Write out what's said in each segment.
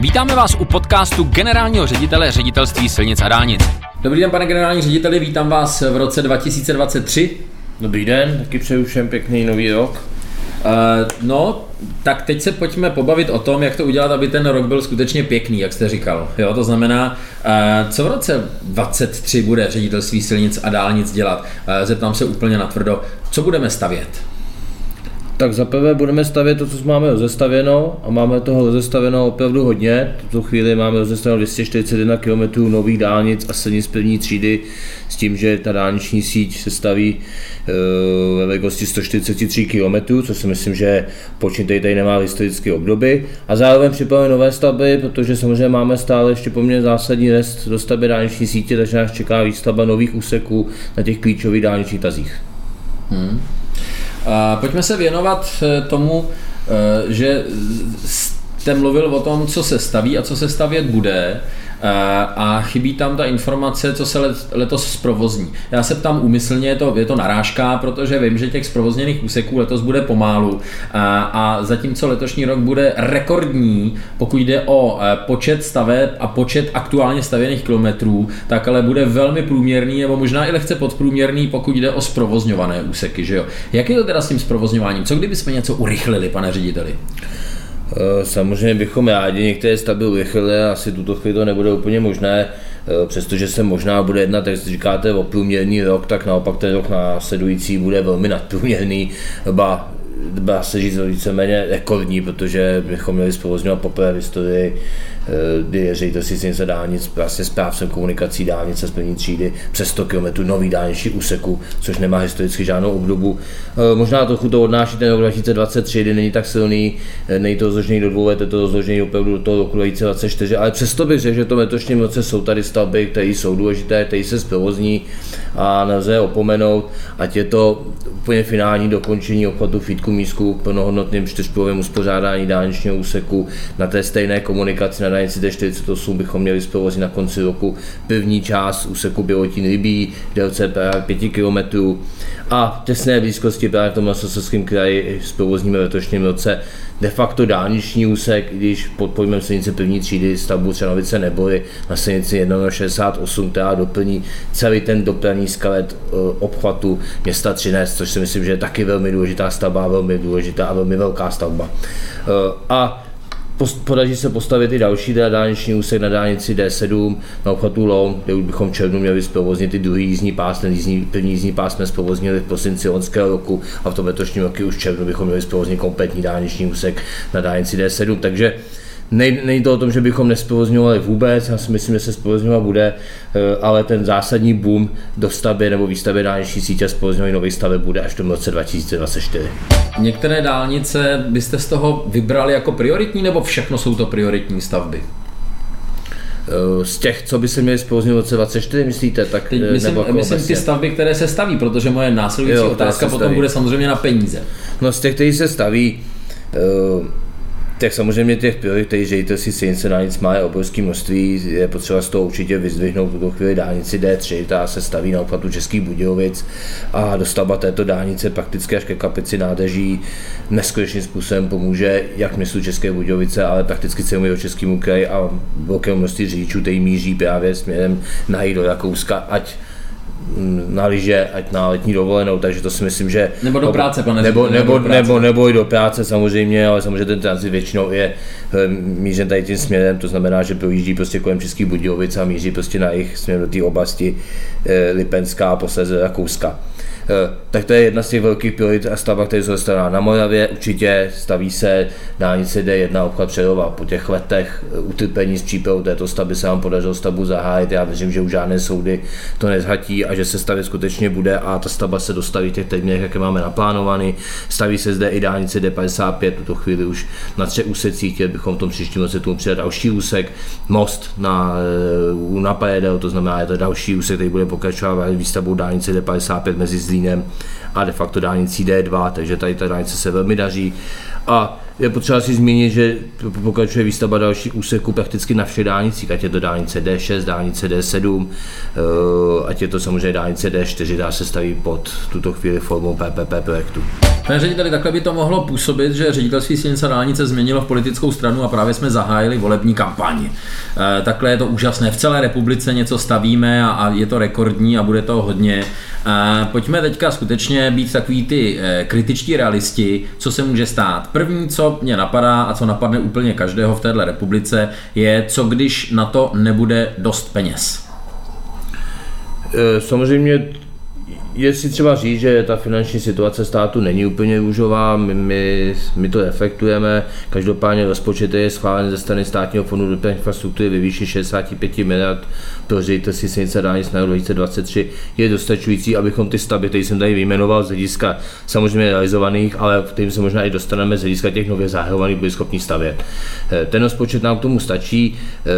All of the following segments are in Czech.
Vítáme vás u podcastu generálního ředitele ředitelství silnic a dálnic. Dobrý den, pane generální řediteli, vítám vás v roce 2023. Dobrý den, taky přeju všem pěkný nový rok. Uh, no, tak teď se pojďme pobavit o tom, jak to udělat, aby ten rok byl skutečně pěkný, jak jste říkal. Jo, to znamená, uh, co v roce 23 bude ředitelství silnic a dálnic dělat? Uh, zeptám se úplně natvrdo, co budeme stavět? Tak zaprvé budeme stavět to, co máme rozestavěno a máme toho rozestavěno opravdu hodně. V tuto chvíli máme rozestavěno 241 km nových dálnic a silnic první třídy s tím, že ta dálniční síť se staví eh, ve velikosti 143 km, což si myslím, že počítají tady nemá historické období. A zároveň připravujeme nové stavby, protože samozřejmě máme stále ještě poměrně zásadní rest do stavby dálniční sítě, takže nás čeká výstavba nových úseků na těch klíčových dálničních tazích. Hmm. Pojďme se věnovat eh, tomu, eh, že jste mluvil o tom, co se staví a co se stavět bude. Eh, a chybí tam ta informace, co se letos zprovozní. Já se ptám úmyslně, je to, je to narážka, protože vím, že těch zprovozněných úseků letos bude pomálu a, a zatímco letošní rok bude rekordní, pokud jde o eh, počet staveb a počet aktuálně stavěných kilometrů, tak ale bude velmi průměrný nebo možná i lehce podprůměrný, pokud jde o zprovozňované úseky. Že jo? Jak je to teda s tím zprovozňováním? Co kdyby jsme něco urychlili, pane řediteli? Eh, samozřejmě bychom rádi některé stavby urychlili, asi tuto chvíli to nebude úplně možné, eh, přestože se možná bude jednat, jak říkáte, o průměrný rok, tak naopak ten rok následující bude velmi nadprůměrný, ba dá se říct víceméně rekordní, protože bychom měli zprovozňovat poprvé v historii kdy je ředitelství silnice dálnic vlastně správcem komunikací dálnice z první třídy přes 100 km nový dálniční úseku, což nemá historicky žádnou obdobu. Eh, možná to odnáší ten rok 2023, kdy není tak silný, eh, není to rozložený do dvou let, je to rozložený opravdu do toho roku 2024, ale přesto bych řekl, že to v letošním roce jsou tady stavby, které jsou důležité, které se zprovozní a nelze opomenout, ať je to úplně finální dokončení obchodu Fitku Mísku plnohodnotným čtyřpůlovým uspořádání dálničního úseku na té stejné komunikaci na dálnici D48 bychom měli zprovoznit na konci roku. První část úseku Bělotín Rybí, délce právě 5 km a v těsné blízkosti právě v tom Lasosovském kraji zprovozníme v letošním roce. De facto dálniční úsek, když pod pojmem silnice první třídy stavbu Třenovice neboli na silnici 168, která doplní celý ten dopravní skalet eh, obchvatu města Třinec, což si myslím, že je taky velmi důležitá stavba, velmi důležitá a velmi velká stavba. Eh, podaří se postavit i další teda dálniční úsek na dálnici D7 na obchvatu Loun, kde už bychom v červnu měli zprovoznit ty druhý jízdní pás, ten jízdní, první jízdní pás jsme zprovoznili v prosinci loňského roku a v tom letošním roce už v červnu bychom měli zprovoznit kompletní dálniční úsek na dálnici D7, takže Není to o tom, že bychom nesprovozňovali vůbec, já si myslím, že se sprovozňovat bude, eh, ale ten zásadní boom do stavby nebo výstavby dálniční sítě a sprovozňování nových staveb bude až v roce 2024. Některé dálnice byste z toho vybrali jako prioritní, nebo všechno jsou to prioritní stavby? Eh, z těch, co by se měli sprovozňovat v roce 2024, myslíte? Tak, Teď myslím, nebo jako myslím ty stavby, které se staví, protože moje následující jo, otázka potom staví. bude samozřejmě na peníze. No z těch, kteří se staví, uh, tak samozřejmě těch priorit, které ředitelství silnice dálnic má je obrovské množství, je potřeba z toho určitě vyzdvihnout tuto chvíli dálnici D3, která se staví na obchvatu Českých Budějovic a dostavba této dálnice prakticky až ke kapici nádeží neskutečným způsobem pomůže jak městu České Budějovice, ale prakticky celému Českému kraji a velkému množství řidičů, který míří právě směrem na do Rakouska, ať na lyže, ať na letní dovolenou, takže to si myslím, že... Nebo do práce, pane nebo, nebo, nebo, nebo, nebo, i do práce samozřejmě, ale samozřejmě ten transit většinou je eh, mířen tady tím směrem, to znamená, že projíždí prostě kolem Českých Budějovic a míří prostě na jich směr do té oblasti eh, Lipenská a posledně Rakouska. Eh, tak to je jedna z těch velkých priorit a stavba, která jsou stavěná na Moravě. Určitě staví se dálnice D1 obchod Přerova. Po těch letech utrpení s přípravou této stavby se vám podařilo stavbu zahájit. Já věřím, že už žádné soudy to nezhatí a že se stavět skutečně bude a ta stavba se dostaví těch termínech, jaké máme naplánovaný. Staví se zde i dálnice D55, tuto chvíli už na třech úsecích, chtěli bychom v tom příštím roce tomu přidat další úsek, most na, eh, na Pajedel, to znamená, je to další úsek, který bude pokračovat výstavbou dálnice D55 mezi Zlí Zlínem a de facto dálnicí D2, takže tady ta dálnice se velmi daří A je potřeba si zmínit, že pokračuje výstavba dalších úseků prakticky na všech dálnicích, ať je to dálnice D6, dálnice D7, eh, ať je to samozřejmě dálnice D4, dá se staví pod tuto chvíli formou PPP projektu. Pane řediteli, takhle by to mohlo působit, že ředitelství silnice dálnice změnilo v politickou stranu a právě jsme zahájili volební kampaň. E, takhle je to úžasné. V celé republice něco stavíme a, je to rekordní a bude to hodně. E, pojďme teďka skutečně být takový ty kritičtí realisti, co se může stát. První, co mě napadá a co napadne úplně každého v této republice, je, co když na to nebude dost peněz. Samozřejmě je si třeba říct, že ta finanční situace státu není úplně růžová, my, my, my to reflektujeme, každopádně rozpočet je schválen ze strany státního fondu dopravní infrastruktury ve výši 65 miliard pro ředitelství silnice dálnic na 2023 je dostačující, abychom ty stavby, které jsem tady vyjmenoval z hlediska samozřejmě realizovaných, ale kterým se možná i dostaneme z hlediska těch nově zahajovaných, byli schopni stavět. Eh, ten rozpočet nám k tomu stačí. Eh,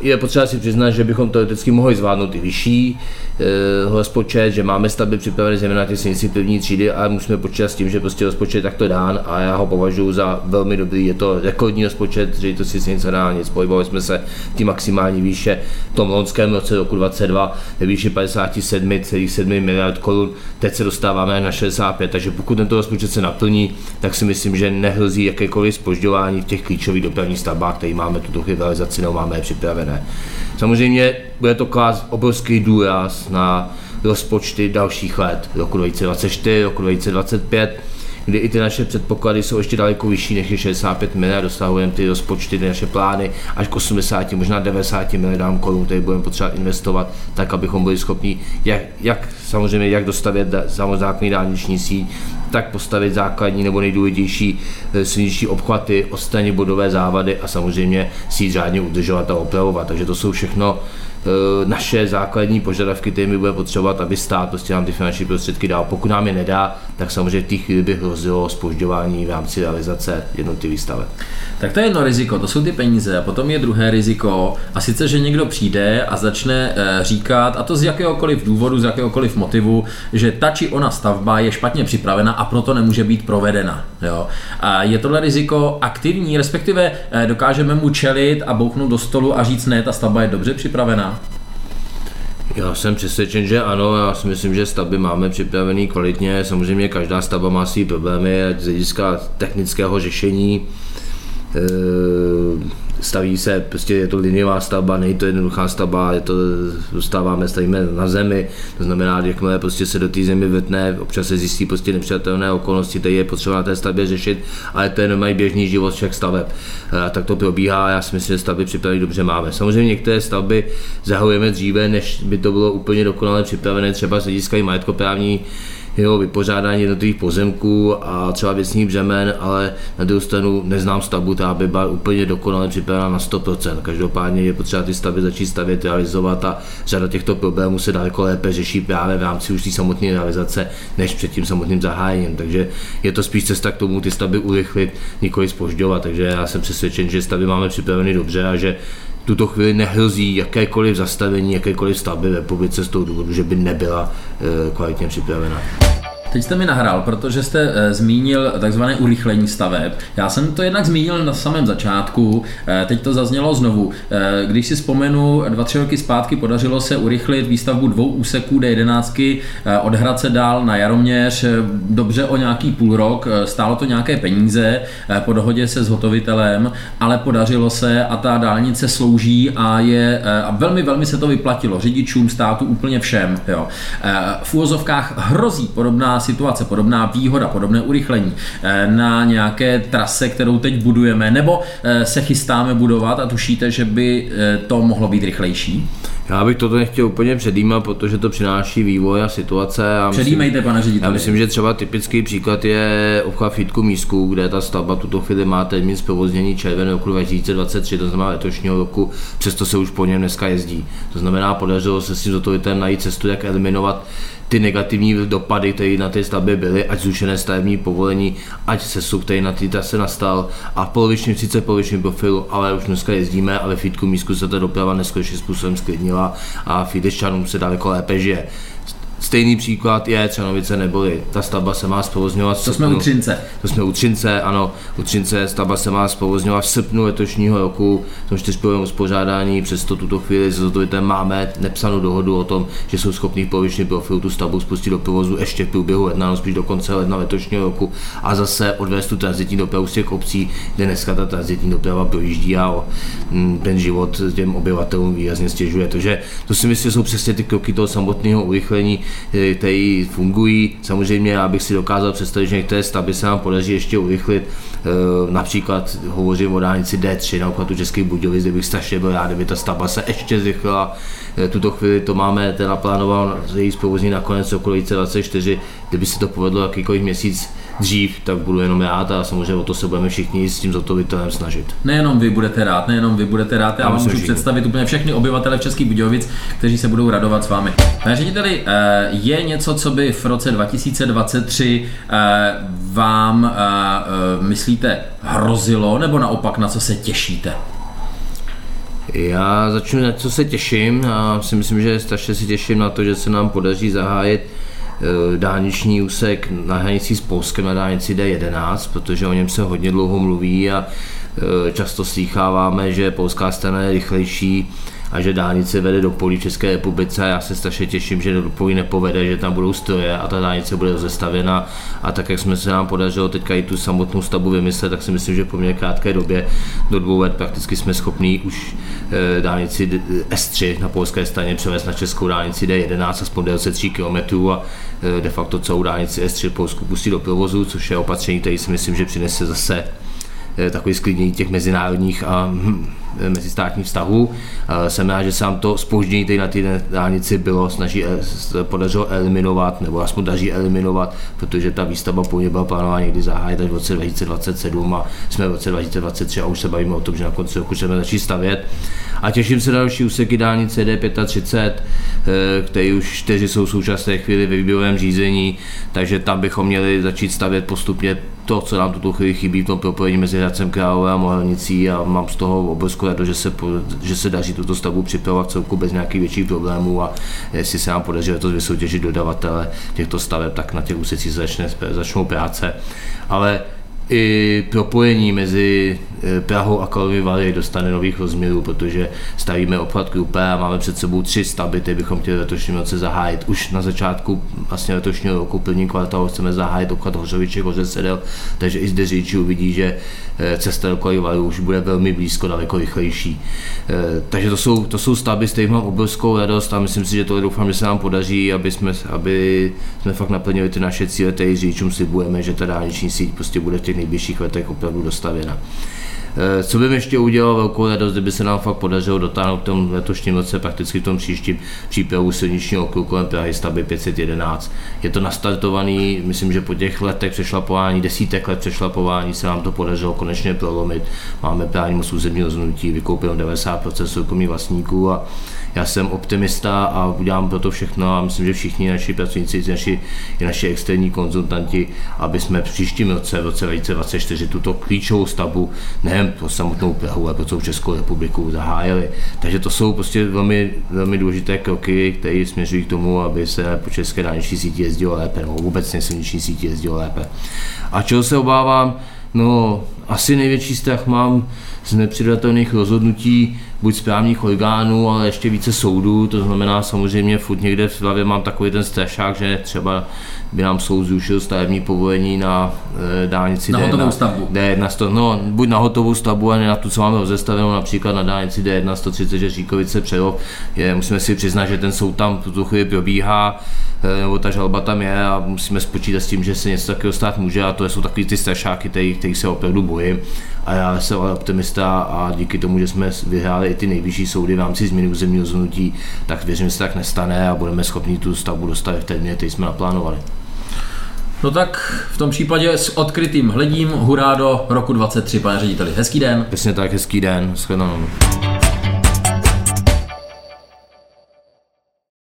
je potřeba si přiznat, že bychom teoreticky mohli zvládnout i vyšší eh, rozpočet, že máme stavby připravené zejména ty silnici první třídy a musíme počítat s tím, že prostě rozpočet takto dán a já ho považuji za velmi dobrý. Je to rekordní rozpočet, že to si silnice dálnic. Pohybovali jsme se ty maximální výše v tom loňském roce roku 22 ve výši 57,7 miliard korun. Teď se dostáváme na 65, takže pokud tento rozpočet se naplní, tak si myslím, že nehrozí jakékoliv spožďování v těch klíčových dopravních stavbách, které máme tuto chvíli realizaci, nebo máme je připravené. Samozřejmě bude to klást obrovský důraz na rozpočty dalších let, roku 2024, roku 2025, kdy i ty naše předpoklady jsou ještě daleko vyšší než je 65 miliard, dostahujeme ty rozpočty, ty naše plány až k 80, možná 90 miliardám korun, které budeme potřeba investovat, tak abychom byli schopni, jak, jak samozřejmě jak dostavět samozákonný dálniční síť, tak postavit základní nebo nejdůležitější eh, silniční obchvaty, odstranit bodové závady a samozřejmě síť řádně udržovat a opravovat. Takže to jsou všechno naše základní požadavky, které my budeme potřebovat, aby stát prostě nám ty finanční prostředky dal. Pokud nám je nedá, tak samozřejmě v té chvíli by hrozilo spožďování v rámci realizace jednotlivých staveb. Tak to je jedno riziko, to jsou ty peníze. A potom je druhé riziko, a sice, že někdo přijde a začne eh, říkat, a to z jakéhokoliv důvodu, z jakéhokoliv motivu, že ta či ona stavba je špatně připravena a proto nemůže být provedena. Jo? A je tohle riziko aktivní, respektive eh, dokážeme mu čelit a bouchnout do stolu a říct, ne, ta stavba je dobře připravená? Já jsem přesvědčen, že ano, já si myslím, že stavby máme připravený kvalitně, samozřejmě každá stavba má své problémy, ať z hlediska technického řešení, e, staví se, prostě je to liniová stavba, není to jednoduchá stavba, je to, dostáváme, stavíme na zemi, to znamená, jakmile prostě se do té zemi vetne, občas se zjistí prostě nepřijatelné okolnosti, tady je potřeba na té stavbě řešit, ale to je mají běžný život všech staveb. A tak to probíhá, já si myslím, že stavby připravené dobře máme. Samozřejmě některé stavby zahajujeme dříve, než by to bylo úplně dokonale připravené, třeba z hlediska majetkoprávní jeho vypořádání jednotlivých pozemků a třeba věcných břemen, ale na druhou stranu neznám stavbu, která by byla úplně dokonale připravena na 100%. Každopádně je potřeba ty stavby začít stavět, realizovat a řada těchto problémů se daleko lépe řeší právě v rámci už té samotné realizace, než před tím samotným zahájením. Takže je to spíš cesta k tomu ty stavby urychlit, nikoli spožďovat. Takže já jsem přesvědčen, že stavby máme připraveny dobře a že tuto chvíli nehrozí jakékoliv zastavení, jakékoliv stavby v republice z toho důvodu, že by nebyla eh, kvalitně připravena. Teď jste mi nahrál, protože jste e, zmínil takzvané urychlení staveb. Já jsem to jednak zmínil na samém začátku, e, teď to zaznělo znovu. E, když si vzpomenu, dva, tři roky zpátky podařilo se urychlit výstavbu dvou úseků D11 e, od Hradce dál na Jaroměř, dobře o nějaký půl rok, stálo to nějaké peníze po dohodě se zhotovitelem, ale podařilo se a ta dálnice slouží a je a velmi, velmi se to vyplatilo řidičům, státu, úplně všem. Jo. V úvozovkách hrozí podobná situace, podobná výhoda, podobné urychlení eh, na nějaké trase, kterou teď budujeme, nebo eh, se chystáme budovat a tušíte, že by eh, to mohlo být rychlejší? Já bych toto nechtěl úplně předjímat, protože to přináší vývoj a situace. Já myslím, Předjímejte, pane řediteli. Já myslím, že třeba typický příklad je obchvat Fitku Mísku, kde ta stavba tuto chvíli má termín zprovoznění červen roku 2023, to znamená letošního roku, přesto se už po něm dneska jezdí. To znamená, podařilo se s tím zhotovitelem najít cestu, jak eliminovat ty negativní dopady, které na té stavbě byly, ať zrušené stavební povolení, ať se který na té trase nastal. A v polovičním, sice polovičním profilu, ale už dneska jezdíme, ale Fitku Mísku se ta doprava neskutečným způsobem sklidnila a Fideščanům se daleko lépe žije Stejný příklad je Třanovice neboli. Ta stavba se má zprovozňovat. To jsme u Třince. To jsme u Třince, ano. U Třince stavba se má zprovozňovat v srpnu letošního roku. V tom čtyřpojovém uspořádání, přesto tuto chvíli s Zotovitem máme nepsanou dohodu o tom, že jsou schopni v polovičním profilu tu stavbu spustit do provozu ještě v průběhu ledna, no spíš do konce ledna letošního roku a zase odvést tu transitní dopravu z těch obcí, kde dneska ta transitní doprava projíždí a mm, ten život těm obyvatelům výrazně stěžuje. Takže to si myslím, že jsou přesně ty kroky toho samotného urychlení, které fungují. Samozřejmě já bych si dokázal představit, že některé stavby se nám podaří ještě urychlit. Eh, například hovořím o dálnici D3 na obchvatu Českých Budějovic, kde bych strašně byl rád, kdyby ta stavba se ještě zrychlila. Eh, tuto chvíli to máme teda naplánoval její zprovozní nakonec okolo 24, kdyby se to povedlo jakýkoliv měsíc dřív, tak budu jenom rád a samozřejmě o to se budeme všichni s tím zotovitelem snažit. Nejenom vy budete rád, nejenom vy budete rád, já vám můžu představit úplně všechny obyvatele v Českých Budějovic, kteří se budou radovat s vámi. Pane řediteli, eh, je něco, co by v roce 2023 eh, vám, eh, myslíte, hrozilo, nebo naopak na co se těšíte? Já začnu na co se těším a si myslím, že strašně si těším na to, že se nám podaří zahájit dálniční úsek na hranici s Polskem na dálnici D11, protože o něm se hodně dlouho mluví a eh, často slýcháváme, že polská strana je rychlejší a že dálnice vede do polí České republice. Já se strašně těším, že do polí nepovede, že tam budou stroje a ta dálnice bude rozestavěna. A tak, jak jsme se nám podařilo teďka i tu samotnou stavbu vymyslet, tak si myslím, že po mě krátké době do dvou let prakticky jsme schopni už eh, dálnici S3 na polské straně převést na českou dálnici D11 aspoň délce 3 km a eh, de facto celou dálnici S3 v Polsku pustit do provozu, což je opatření, které si myslím, že přinese zase eh, takový sklidnění těch mezinárodních a hm, mezistátních vztahů. Jsem rád, že se nám to spoždění na té dálnici bylo, snaží, eh, podařilo eliminovat, nebo aspoň daří eliminovat, protože ta výstavba po byla plánována někdy zahájit až v roce 2027 a jsme v roce 2023 a už se bavíme o tom, že na konci roku chceme začít stavět. A těším se na další úseky dálnice D35, eh, které už čtyři jsou v současné chvíli ve výběrovém řízení, takže tam bychom měli začít stavět postupně to, co nám tuto chvíli chybí v tom propojení mezi Hradcem Králové a Mohelnicí a mám z toho obrovskou radost, že se, že se daří tuto stavbu připravovat celku bez nějakých větších problémů a jestli se nám podaří to vysoutěžit dodavatele těchto staveb, tak na těch úsecích začne, začnou práce. Ale i propojení mezi eh, Prahou a Karlovy Vary dostane nových rozměrů, protože stavíme obchvat Krupé a máme před sebou tři stavby, které bychom chtěli letošním roce zahájit. Už na začátku vlastně letošního roku první kvartálu chceme zahájit obchvat Hořoviče, Hoře Sedel, takže i zde řidiči uvidí, že eh, cesta do Karlovy už bude velmi blízko, daleko rychlejší. Eh, takže to jsou, to jsou stavby, z kterých mám obrovskou radost a myslím si, že to doufám, že se nám podaří, aby jsme, aby jsme fakt naplnili ty naše cíle, které řidičům slibujeme, že ta dálniční síť prostě bude v těch nejbližších letech opravdu dostavěna. Eh, co bych ještě udělal velkou radost, kdyby se nám fakt podařilo dotáhnout v tom letošním roce, prakticky v tom příštím přípravu silničního okruhu kolem Prahy stavby 511. Je to nastartovaný, myslím, že po těch letech přešlapování, desítek let přešlapování se nám to podařilo konečně prolomit. Máme právní moc územního rozhodnutí, vykoupeno 90% soukromých vlastníků a já jsem optimista a udělám pro to všechno a myslím, že všichni naši pracovníci, naši, i naši externí konzultanti, aby jsme v příštím roce, v roce 2024, tuto klíčovou stavbu nejen pro samotnou Prahu, ale pro celou Českou republiku zahájili. Takže to jsou prostě velmi, velmi důležité kroky, které směřují k tomu, aby se po české dálniční síti jezdilo lépe, nebo vůbec silniční síti jezdilo lépe. A čeho se obávám? No, asi největší strach mám z nepředatelných rozhodnutí buď správních orgánů, ale ještě více soudů, to znamená samozřejmě furt někde v hlavě mám takový ten strašák, že třeba by nám soud zrušil stavební povolení na e, dálnici na D1, hotovou stavbu. D1, sto, no, buď na hotovou stavbu, ale na tu, co máme rozestavenou, například na dálnici D1 130 Říkovice Přerov. Je, musíme si přiznat, že ten soud tam v tuto chvíli probíhá, e, nebo ta žalba tam je a musíme spočítat s tím, že se něco takového stát může a to jsou takový ty strašáky, který, se opravdu bojím. A já jsem ale optimista a díky tomu, že jsme vyhráli i ty nejvyšší soudy v rámci změny územního zhnutí, tak věřím, že se tak nestane a budeme schopni tu stavbu dostat v termíně, který jsme naplánovali. No tak v tom případě s odkrytým hledím, hurá do roku 23, pane řediteli. Hezký den. Přesně tak, hezký den, shledanou.